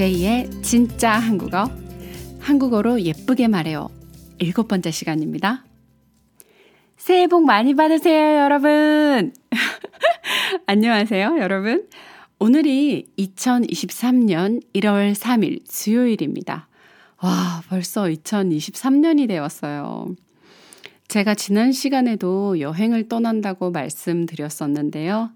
제2의 진짜 한국어. 한국어로 예쁘게 말해요. 일곱 번째 시간입니다. 새해 복 많이 받으세요, 여러분! 안녕하세요, 여러분. 오늘이 2023년 1월 3일 수요일입니다. 와, 벌써 2023년이 되었어요. 제가 지난 시간에도 여행을 떠난다고 말씀드렸었는데요.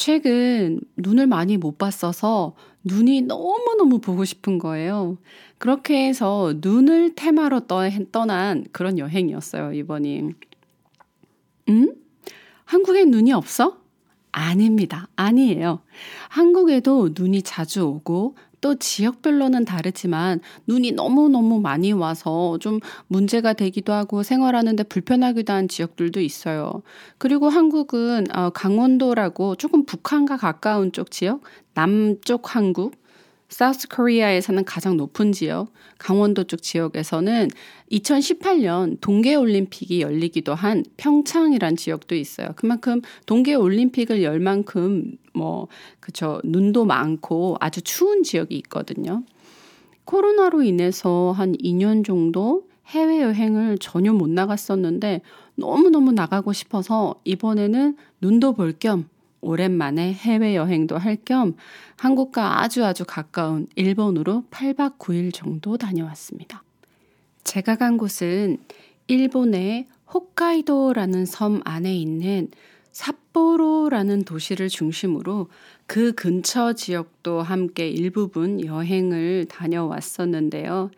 최근 눈을 많이 못 봤어서 눈이 너무너무 보고 싶은 거예요. 그렇게 해서 눈을 테마로 떠난 그런 여행이었어요, 이번이. 음? 한국엔 눈이 없어? 아닙니다. 아니에요. 한국에도 눈이 자주 오고 또 지역별로는 다르지만 눈이 너무너무 많이 와서 좀 문제가 되기도 하고 생활하는데 불편하기도 한 지역들도 있어요. 그리고 한국은 어, 강원도라고 조금 북한과 가까운 쪽 지역, 남쪽 한국, 사우스 코리아에서는 가장 높은 지역, 강원도 쪽 지역에서는 2018년 동계 올림픽이 열리기도 한 평창이란 지역도 있어요. 그만큼 동계 올림픽을 열 만큼 뭐, 그쵸, 눈도 많고 아주 추운 지역이 있거든요. 코로나로 인해서 한 2년 정도 해외여행을 전혀 못 나갔었는데 너무너무 나가고 싶어서 이번에는 눈도 볼 겸 오랜만에 해외여행도 할 겸 한국과 아주 아주 가까운 일본으로 8박 9일 정도 다녀왔습니다. 제가 간 곳은 일본의 홋카이도라는 섬 안에 있는 삿포로라는 도시를 중심으로 그 근처 지역도 함께 일부분 여행을 다녀왔었는데요.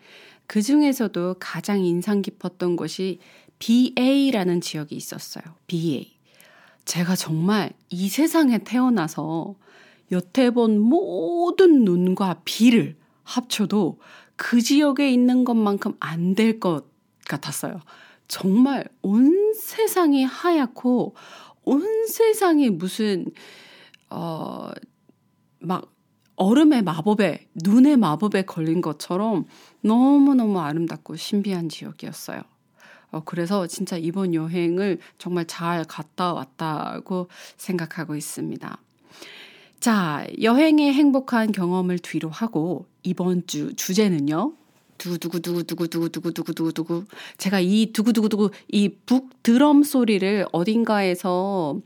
그 중에서도 가장 인상 깊었던 곳이 BA라는 지역이 있었어요. BA. 제가 정말 이 세상에 태어나서 여태 본 모든 눈과 비를 합쳐도 그 지역에 있는 것만큼 안 될 것 같았어요. 정말 온 세상이 하얗고 온 세상이 무슨 어 막 얼음의 마법에 눈의 마법에 걸린 것처럼 너무너무 아름답고 신비한 지역이었어요. 어, 그래서 진짜 이번 여행을 정말 잘 갔다 왔다고 생각하고 있습니다. 자, 여행의 행복한 경험을 뒤로 하고 이번 주 주제는요. 두구두구두구두구두구두구두구두구 제가 이 두구두구두구 이 북 드럼 소리를 어딘가에서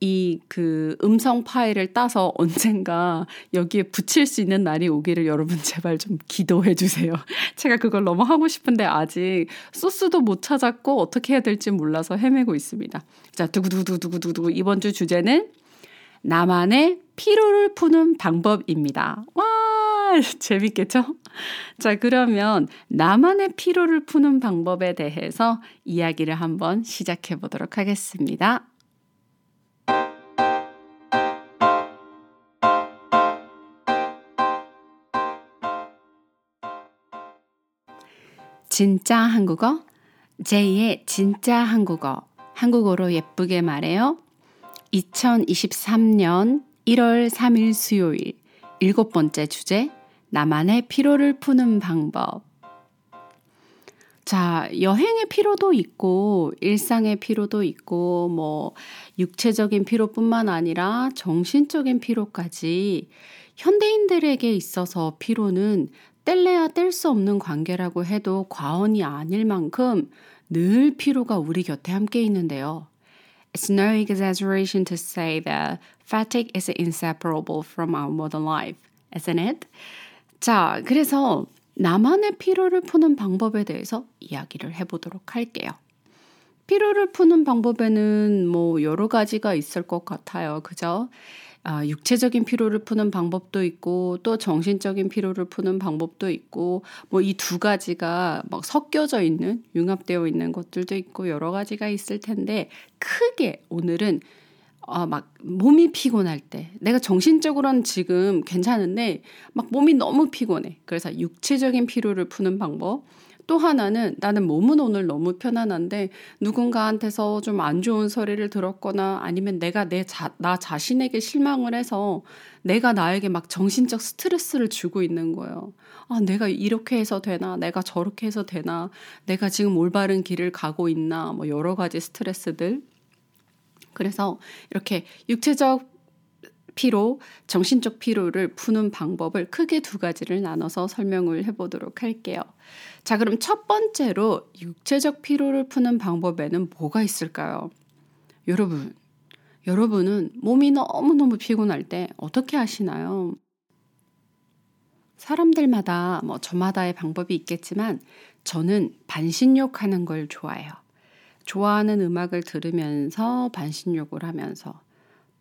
이 그 음성 파일을 따서 언젠가 여기에 붙일 수 있는 날이 오기를 여러분 제발 좀 기도해 주세요. 제가 그걸 너무 하고 싶은데 아직 소스도 못 찾았고 어떻게 해야 될지 몰라서 헤매고 있습니다. 자, 두구두구두구두구 이번 주 주제는 나만의 피로를 푸는 방법입니다. 와, 재밌겠죠? 자, 그러면 나만의 피로를 푸는 방법에 대해서 이야기를 한번 시작해 보도록 하겠습니다. 진짜 한국어? 제2의 진짜 한국어. 한국어로 예쁘게 말해요. 2023년 1월 3일 수요일. 일곱 번째 주제 나만의 피로를 푸는 방법. 자, 여행의 피로도 있고, 일상의 피로도 있고, 뭐, 육체적인 피로뿐만 아니라 정신적인 피로까지 현대인들에게 있어서 피로는 뗄래야 뗄 수 없는 관계라고 해도 과언이 아닐 만큼 늘 피로가 우리 곁에 함께 있는데요. It's no exaggeration to say that fatigue is inseparable from our modern life, isn't it? 자, 그래서 나만의 피로를 푸는 방법에 대해서 이야기를 해보도록 할게요. 피로를 푸는 방법에는 뭐 여러 가지가 있을 것 같아요. 그죠? 아, 육체적인 피로를 푸는 방법도 있고 또 정신적인 피로를 푸는 방법도 있고 뭐 이 두 가지가 막 섞여져 있는 융합되어 있는 것들도 있고 여러 가지가 있을 텐데 크게 오늘은 어, 막 몸이 피곤할 때 내가 정신적으로는 지금 괜찮은데 막 몸이 너무 피곤해. 그래서 육체적인 피로를 푸는 방법 또 하나는 나는 몸은 오늘 너무 편안한데 누군가한테서 좀 안 좋은 소리를 들었거나 아니면 내가 내 자, 나 자신에게 실망을 해서 내가 나에게 막 정신적 스트레스를 주고 있는 거예요. 아, 내가 이렇게 해서 되나? 내가 저렇게 해서 되나? 내가 지금 올바른 길을 가고 있나? 뭐 여러 가지 스트레스들. 그래서 이렇게 육체적 피로, 정신적 피로를 푸는 방법을 크게 두 가지를 나눠서 설명을 해보도록 할게요. 자, 그럼 첫 번째로 육체적 피로를 푸는 방법에는 뭐가 있을까요? 여러분, 여러분은 몸이 너무너무 피곤할 때 어떻게 하시나요? 사람들마다 뭐 저마다의 방법이 있겠지만 저는 반신욕 하는 걸 좋아해요. 좋아하는 음악을 들으면서 반신욕을 하면서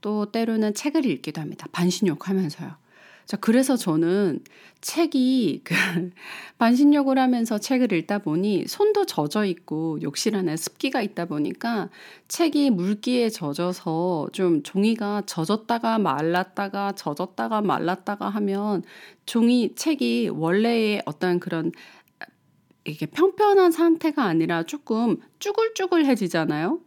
또 때로는 책을 읽기도 합니다. 반신욕 하면서요. 자, 그래서 저는 책이 그 반신욕을 하면서 책을 읽다 보니 손도 젖어 있고 욕실 안에 습기가 있다 보니까 책이 물기에 젖어서 좀 종이가 젖었다가 말랐다가 젖었다가 말랐다가 하면 종이 책이 원래의 어떤 그런 이게 평평한 상태가 아니라 조금 쭈글쭈글해지잖아요.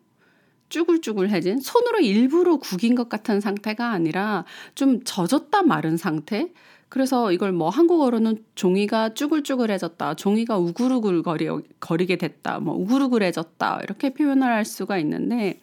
쭈글쭈글해진 손으로 일부러 구긴 것 같은 상태가 아니라 좀 젖었다 마른 상태. 그래서 이걸 뭐 한국어로는 종이가 쭈글쭈글해졌다, 종이가 우글우글 거리, 거리게 됐다, 뭐 우글우글해졌다 이렇게 표현을 할 수가 있는데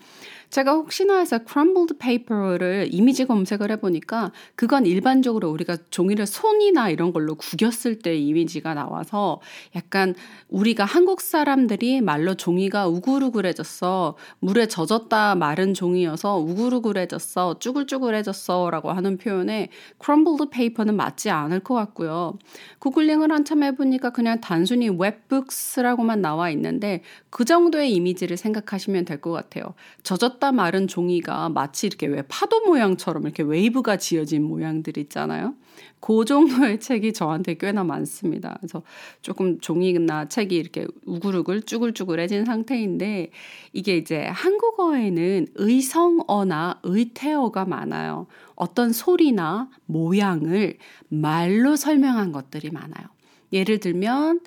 제가 혹시나 해서 crumbled paper를 이미지 검색을 해보니까 그건 일반적으로 우리가 종이를 손이나 이런 걸로 구겼을 때 이미지가 나와서 약간 우리가 한국 사람들이 말로 종이가 우글우글해졌어. 물에 젖었다 마른 종이여서 우글우글해졌어. 쭈글쭈글해졌어. 라고 하는 표현에 crumbled paper는 맞지 않을 것 같고요. 구글링을 한참 해보니까 그냥 단순히 wet books라고만 나와 있는데 그 정도의 이미지를 생각하시면 될 것 같아요. 젖었다 쏟다 마른 종이가 마치 이렇게 왜 파도 모양처럼 이렇게 웨이브가 지어진 모양들 있잖아요. 그 정도의 책이 저한테 꽤나 많습니다. 그래서 조금 종이나 책이 이렇게 우글우글 쭈글쭈글해진 상태인데 이게 이제 한국어에는 의성어나 의태어가 많아요. 어떤 소리나 모양을 말로 설명한 것들이 많아요. 예를 들면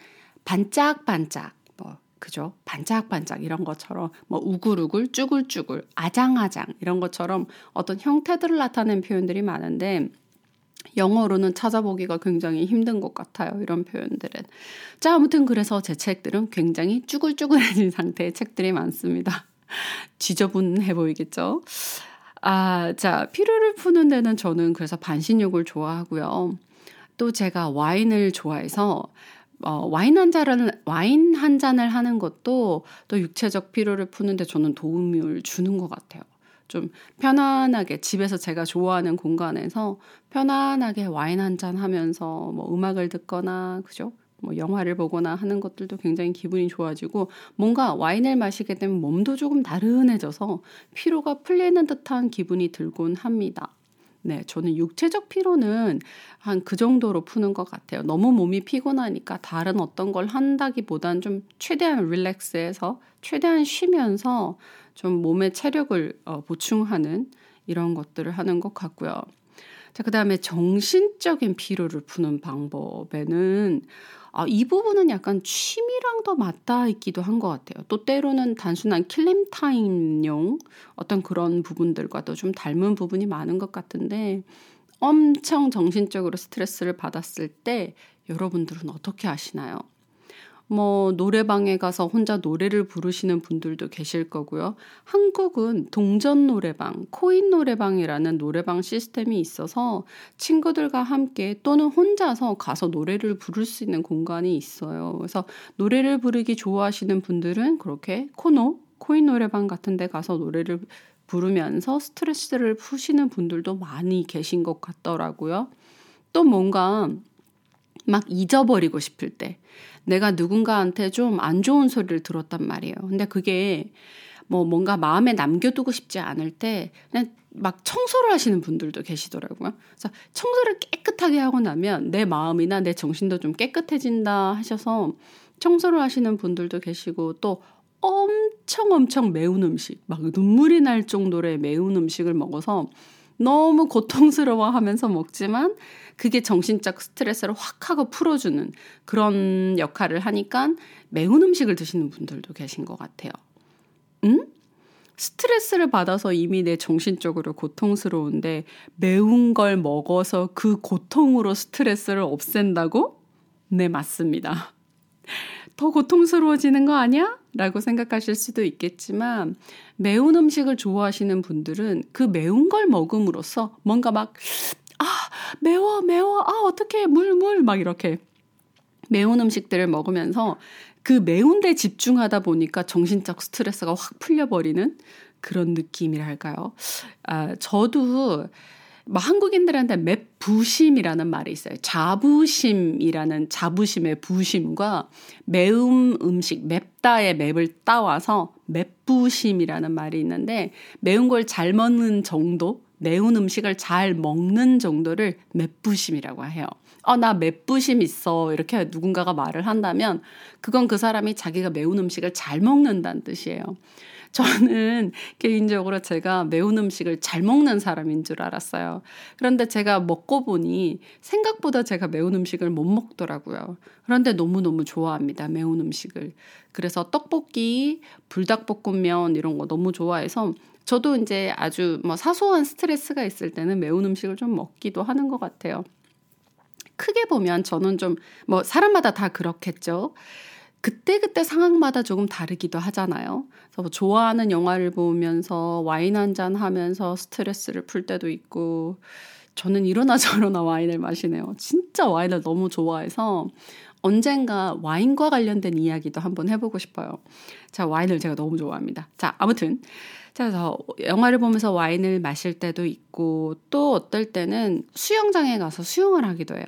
반짝반짝 그죠? 반짝반짝 이런 것처럼 뭐 우글우글, 쭈글쭈글, 아장아장 이런 것처럼 어떤 형태들을 나타낸 표현들이 많은데 영어로는 찾아보기가 굉장히 힘든 것 같아요. 이런 표현들은. 자, 아무튼 그래서 제 책들은 굉장히 쭈글쭈글해진 상태의 책들이 많습니다. 지저분해 보이겠죠? 아, 자, 피로를 푸는 데는 저는 그래서 반신욕을 좋아하고요. 또 제가 와인을 좋아해서 어, 와인 한 잔을 와인 한 잔을 하는 것도 또 육체적 피로를 푸는데 저는 도움을 주는 것 같아요. 좀 편안하게 집에서 제가 좋아하는 공간에서 편안하게 와인 한 잔 하면서 뭐 음악을 듣거나 그죠? 뭐 영화를 보거나 하는 것들도 굉장히 기분이 좋아지고 뭔가 와인을 마시게 되면 몸도 조금 나른해져서 피로가 풀리는 듯한 기분이 들곤 합니다. 네, 저는 육체적 피로는 한 그 정도로 푸는 것 같아요. 너무 몸이 피곤하니까 다른 어떤 걸 한다기보단 좀 최대한 릴렉스해서 최대한 쉬면서 좀 몸의 체력을 어, 보충하는 이런 것들을 하는 것 같고요. 자, 그 다음에 정신적인 피로를 푸는 방법에는 아, 이 부분은 약간 취미랑도 맞닿아 있기도 한 것 같아요. 또 때로는 단순한 킬링타임용 어떤 그런 부분들과도 좀 닮은 부분이 많은 것 같은데 엄청 정신적으로 스트레스를 받았을 때 여러분들은 어떻게 하시나요? 뭐 노래방에 가서 혼자 노래를 부르시는 분들도 계실 거고요. 한국은 동전 노래방, 코인 노래방이라는 노래방 시스템이 있어서 친구들과 함께 또는 혼자서 가서 노래를 부를 수 있는 공간이 있어요. 그래서 노래를 부르기 좋아하시는 분들은 그렇게 코노, 코인 노래방 같은 데 가서 노래를 부르면서 스트레스를 푸시는 분들도 많이 계신 것 같더라고요. 또 뭔가 막 잊어버리고 싶을 때 내가 누군가한테 좀 안 좋은 소리를 들었단 말이에요. 근데 그게 뭐 뭔가 마음에 남겨두고 싶지 않을 때 그냥 막 청소를 하시는 분들도 계시더라고요. 그래서 청소를 깨끗하게 하고 나면 내 마음이나 내 정신도 좀 깨끗해진다 하셔서 청소를 하시는 분들도 계시고 또 엄청 엄청 매운 음식, 막 눈물이 날 정도의 매운 음식을 먹어서 너무 고통스러워 하면서 먹지만 그게 정신적 스트레스를 확 하고 풀어주는 그런 역할을 하니까 매운 음식을 드시는 분들도 계신 것 같아요. 응? 스트레스를 받아서 이미 내 정신적으로 고통스러운데 매운 걸 먹어서 그 고통으로 스트레스를 없앤다고? 네, 맞습니다. 더 고통스러워지는 거 아니야? 라고 생각하실 수도 있겠지만 매운 음식을 좋아하시는 분들은 그 매운 걸 먹음으로써 뭔가 막 아, 매워, 매워, 아, 어떻게, 물, 물, 막 이렇게 매운 음식들을 먹으면서 그 매운데 집중하다 보니까 정신적 스트레스가 확 풀려버리는 그런 느낌이랄까요. 아, 저도 뭐 한국인들한테 맵부심이라는 말이 있어요. 자부심이라는 자부심의 부심과 매운 음식, 맵다의 맵을 따와서 맵부심이라는 말이 있는데 매운 걸 잘 먹는 정도, 매운 음식을 잘 먹는 정도를 맵부심이라고 해요. 어, 나 맵부심 있어. 이렇게 누군가가 말을 한다면 그건 그 사람이 자기가 매운 음식을 잘 먹는다는 뜻이에요. 저는 개인적으로 제가 매운 음식을 잘 먹는 사람인 줄 알았어요. 그런데 제가 먹고 보니 생각보다 제가 매운 음식을 못 먹더라고요. 그런데 너무너무 좋아합니다. 매운 음식을. 그래서 떡볶이, 불닭볶음면 이런 거 너무 좋아해서 저도 이제 아주 뭐 사소한 스트레스가 있을 때는 매운 음식을 좀 먹기도 하는 것 같아요. 크게 보면 저는 좀 뭐 사람마다 다 그렇겠죠. 그때그때 상황마다 조금 다르기도 하잖아요. 그래서 뭐 좋아하는 영화를 보면서 와인 한 잔 하면서 스트레스를 풀 때도 있고, 저는 이러나 저러나 와인을 마시네요. 진짜 와인을 너무 좋아해서 언젠가 와인과 관련된 이야기도 한번 해보고 싶어요. 자, 와인을 제가 너무 좋아합니다. 자, 아무튼. 자, 그래서 영화를 보면서 와인을 마실 때도 있고, 또 어떨 때는 수영장에 가서 수영을 하기도 해요.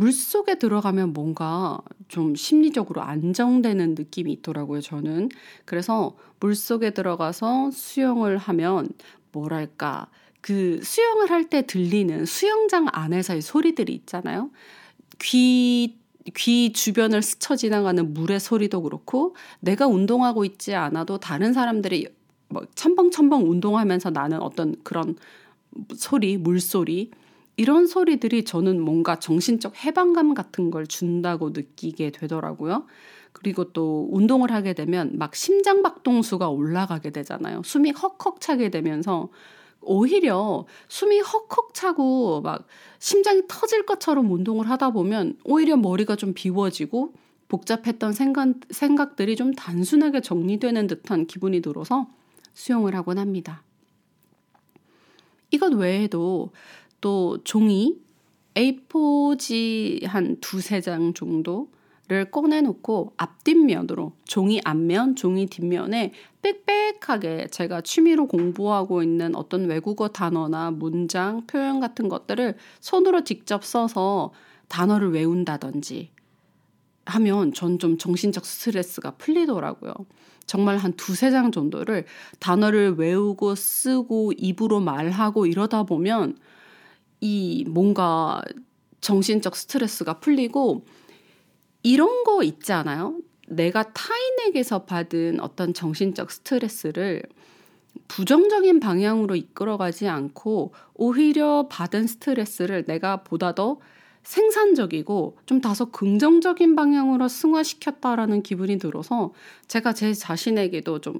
물 속에 들어가면 뭔가 좀 심리적으로 안정되는 느낌이 있더라고요, 저는. 그래서 물 속에 들어가서 수영을 하면 뭐랄까, 그 수영을 할 때 들리는 수영장 안에서의 소리들이 있잖아요. 귀, 귀 주변을 스쳐 지나가는 물의 소리도 그렇고, 내가 운동하고 있지 않아도 다른 사람들이 뭐 첨벙첨벙 운동하면서 나는 어떤 그런 소리, 물소리, 이런 소리들이 저는 뭔가 정신적 해방감 같은 걸 준다고 느끼게 되더라고요. 그리고 또 운동을 하게 되면 막 심장박동수가 올라가게 되잖아요. 숨이 헉헉 차게 되면서 오히려 숨이 헉헉 차고 막 심장이 터질 것처럼 운동을 하다 보면 오히려 머리가 좀 비워지고 복잡했던 생각, 생각들이 좀 단순하게 정리되는 듯한 기분이 들어서 수영을 하곤 합니다. 이것 외에도 또 종이 A4지 한 두세 장 정도를 꺼내놓고 앞뒷면으로 종이 앞면, 종이 뒷면에 빽빽하게 제가 취미로 공부하고 있는 어떤 외국어 단어나 문장, 표현 같은 것들을 손으로 직접 써서 단어를 외운다든지 하면 전 좀 정신적 스트레스가 풀리더라고요. 정말 한 두세 장 정도를 단어를 외우고 쓰고 입으로 말하고 이러다 보면 이 뭔가 정신적 스트레스가 풀리고 이런 거 있지 않아요? 내가 타인에게서 받은 어떤 정신적 스트레스를 부정적인 방향으로 이끌어가지 않고 오히려 받은 스트레스를 내가 보다 더 생산적이고 좀 다소 긍정적인 방향으로 승화시켰다라는 기분이 들어서 제가 제 자신에게도 좀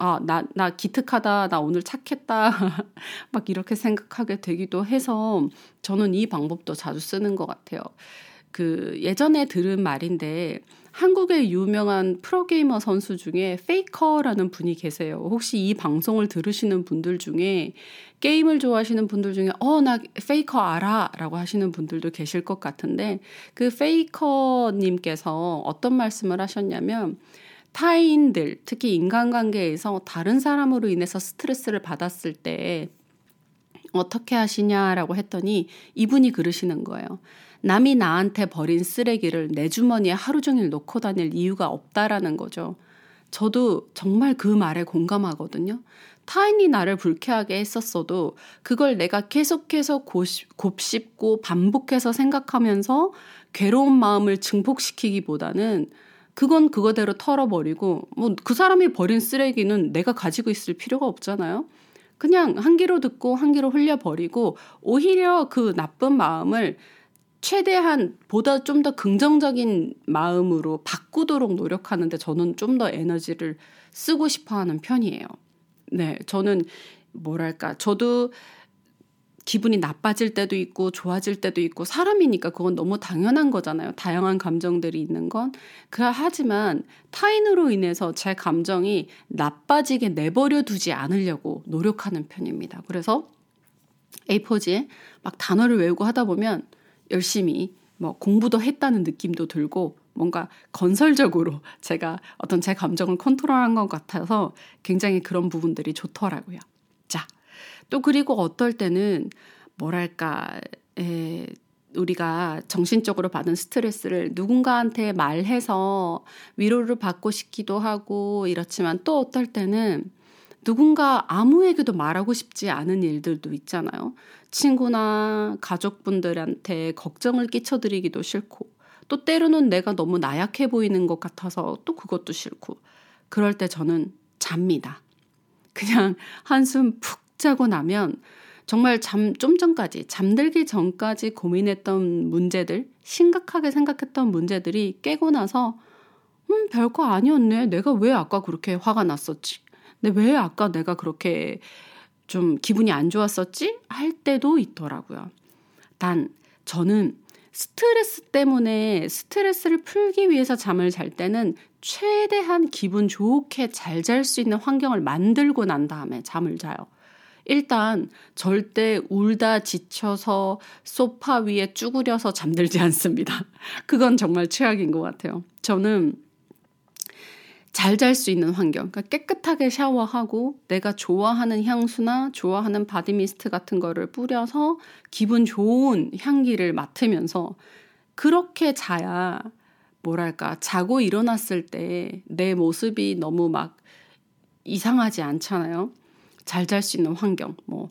아, 나, 나 기특하다, 나 오늘 착했다, 막 이렇게 생각하게 되기도 해서 저는 이 방법도 자주 쓰는 것 같아요. 그 예전에 들은 말인데 한국의 유명한 프로게이머 선수 중에 페이커라는 분이 계세요. 혹시 이 방송을 들으시는 분들 중에 게임을 좋아하시는 분들 중에 어, 나 페이커 알아 라고 하시는 분들도 계실 것 같은데 그 페이커님께서 어떤 말씀을 하셨냐면 타인들, 특히 인간관계에서 다른 사람으로 인해서 스트레스를 받았을 때 어떻게 하시냐라고 했더니 이분이 그러시는 거예요. 남이 나한테 버린 쓰레기를 내 주머니에 하루 종일 놓고 다닐 이유가 없다라는 거죠. 저도 정말 그 말에 공감하거든요. 타인이 나를 불쾌하게 했었어도 그걸 내가 계속해서 곱씹고 반복해서 생각하면서 괴로운 마음을 증폭시키기보다는 그건 그거대로 털어버리고 뭐 그 사람이 버린 쓰레기는 내가 가지고 있을 필요가 없잖아요. 그냥 한 귀로 듣고 한 귀로 흘려버리고 오히려 그 나쁜 마음을 최대한 보다 좀 더 긍정적인 마음으로 바꾸도록 노력하는데 저는 좀 더 에너지를 쓰고 싶어 하는 편이에요. 네, 저는 뭐랄까, 저도 기분이 나빠질 때도 있고 좋아질 때도 있고 사람이니까 그건 너무 당연한 거잖아요. 다양한 감정들이 있는 건. 그 하지만 타인으로 인해서 제 감정이 나빠지게 내버려 두지 않으려고 노력하는 편입니다. 그래서 A4지에 막 단어를 외우고 하다 보면 열심히 뭐 공부도 했다는 느낌도 들고 뭔가 건설적으로 제가 어떤 제 감정을 컨트롤한 것 같아서 굉장히 그런 부분들이 좋더라고요. 자, 또 그리고 어떨 때는 뭐랄까, 에, 우리가 정신적으로 받은 스트레스를 누군가한테 말해서 위로를 받고 싶기도 하고 이렇지만 또 어떨 때는 누군가 아무에게도 말하고 싶지 않은 일들도 있잖아요. 친구나 가족분들한테 걱정을 끼쳐드리기도 싫고, 또 때로는 내가 너무 나약해 보이는 것 같아서 또 그것도 싫고, 그럴 때 저는 잡니다. 그냥 한숨 푹 자고 나면 정말 잠, 좀 전까지, 잠들기 전까지 고민했던 문제들, 심각하게 생각했던 문제들이 깨고 나서, 음, 별거 아니었네. 내가 왜 아까 그렇게 화가 났었지? 근데 왜 아까 내가 그렇게 좀 기분이 안 좋았었지? 할 때도 있더라고요. 단, 저는 스트레스 때문에 스트레스를 풀기 위해서 잠을 잘 때는 최대한 기분 좋게 잘 잘 수 있는 환경을 만들고 난 다음에 잠을 자요. 일단 절대 울다 지쳐서 소파 위에 쭈그려서 잠들지 않습니다. 그건 정말 최악인 것 같아요. 저는 잘잘수 있는 환경, 그러니까 깨끗하게 샤워하고 내가 좋아하는 향수나 좋아하는 body mist 같은 거를 뿌려서 기분 좋은 향기를 맡으면서 그렇게 자야 뭐랄까 자고 일어났을 때 내 모습이 너무 막 이상하지 않잖아요. 잘 잘 수 있는 환경, 뭐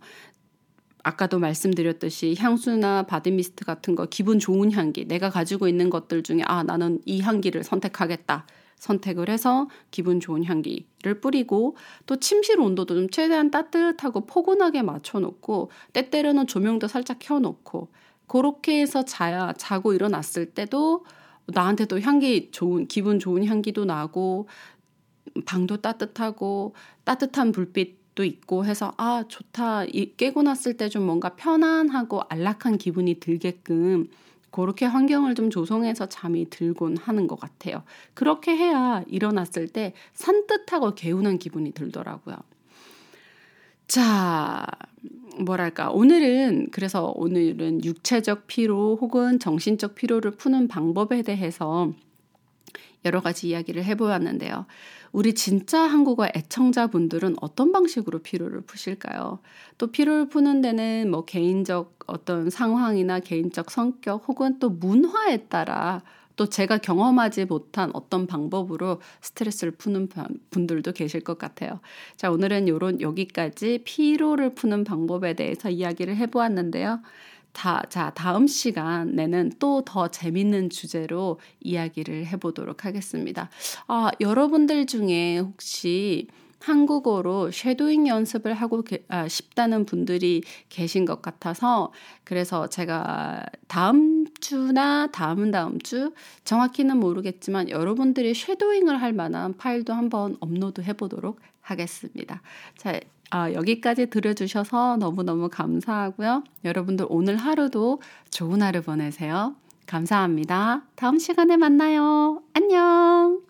아까도 말씀드렸듯이 향수나 body mist 같은 거 기분 좋은 향기, 내가 가지고 있는 것들 중에 아 나는 이 향기를 선택하겠다. 선택을 해서 기분 좋은 향기를 뿌리고 또 침실 온도도 좀 최대한 따뜻하고 포근하게 맞춰놓고 때때로는 조명도 살짝 켜놓고 그렇게 해서 자야 자고 일어났을 때도 나한테도 향기 좋은 기분 좋은 향기도 나고 방도 따뜻하고 따뜻한 불빛 도 있고 해서 아 좋다 깨고 났을 때 좀 뭔가 편안하고 안락한 기분이 들게끔 그렇게 환경을 좀 조성해서 잠이 들곤 하는 것 같아요. 그렇게 해야 일어났을 때 산뜻하고 개운한 기분이 들더라고요. 자, 뭐랄까. 오늘은, 그래서 오늘은 육체적 피로 혹은 정신적 피로를 푸는 방법에 대해서 여러 가지 이야기를 해보았는데요. 우리 진짜 한국어 애청자분들은 어떤 방식으로 피로를 푸실까요? 또 피로를 푸는 데는 뭐 개인적 어떤 상황이나 개인적 성격 혹은 또 문화에 따라 또 제가 경험하지 못한 어떤 방법으로 스트레스를 푸는 분들도 계실 것 같아요. 자, 오늘은 요런 여기까지 피로를 푸는 방법에 대해서 이야기를 해보았는데요. 다, 자, 다음 시간에는 또 더 재밌는 주제로 이야기를 해보도록 하겠습니다. 아, 여러분들 중에 혹시 한국어로 shadowing 연습을 하고 게, 아, 싶다는 분들이 계신 것 같아서 그래서 제가 다음 주나 다음 다음 주 정확히는 모르겠지만 여러분들이 shadowing을 할 만한 파일도 한번 업로드 해보도록 하겠습니다. 자, 아, 여기까지 들어주셔서 너무너무 감사하고요. 여러분들 오늘 하루도 좋은 하루 보내세요. 감사합니다. 다음 시간에 만나요. 안녕!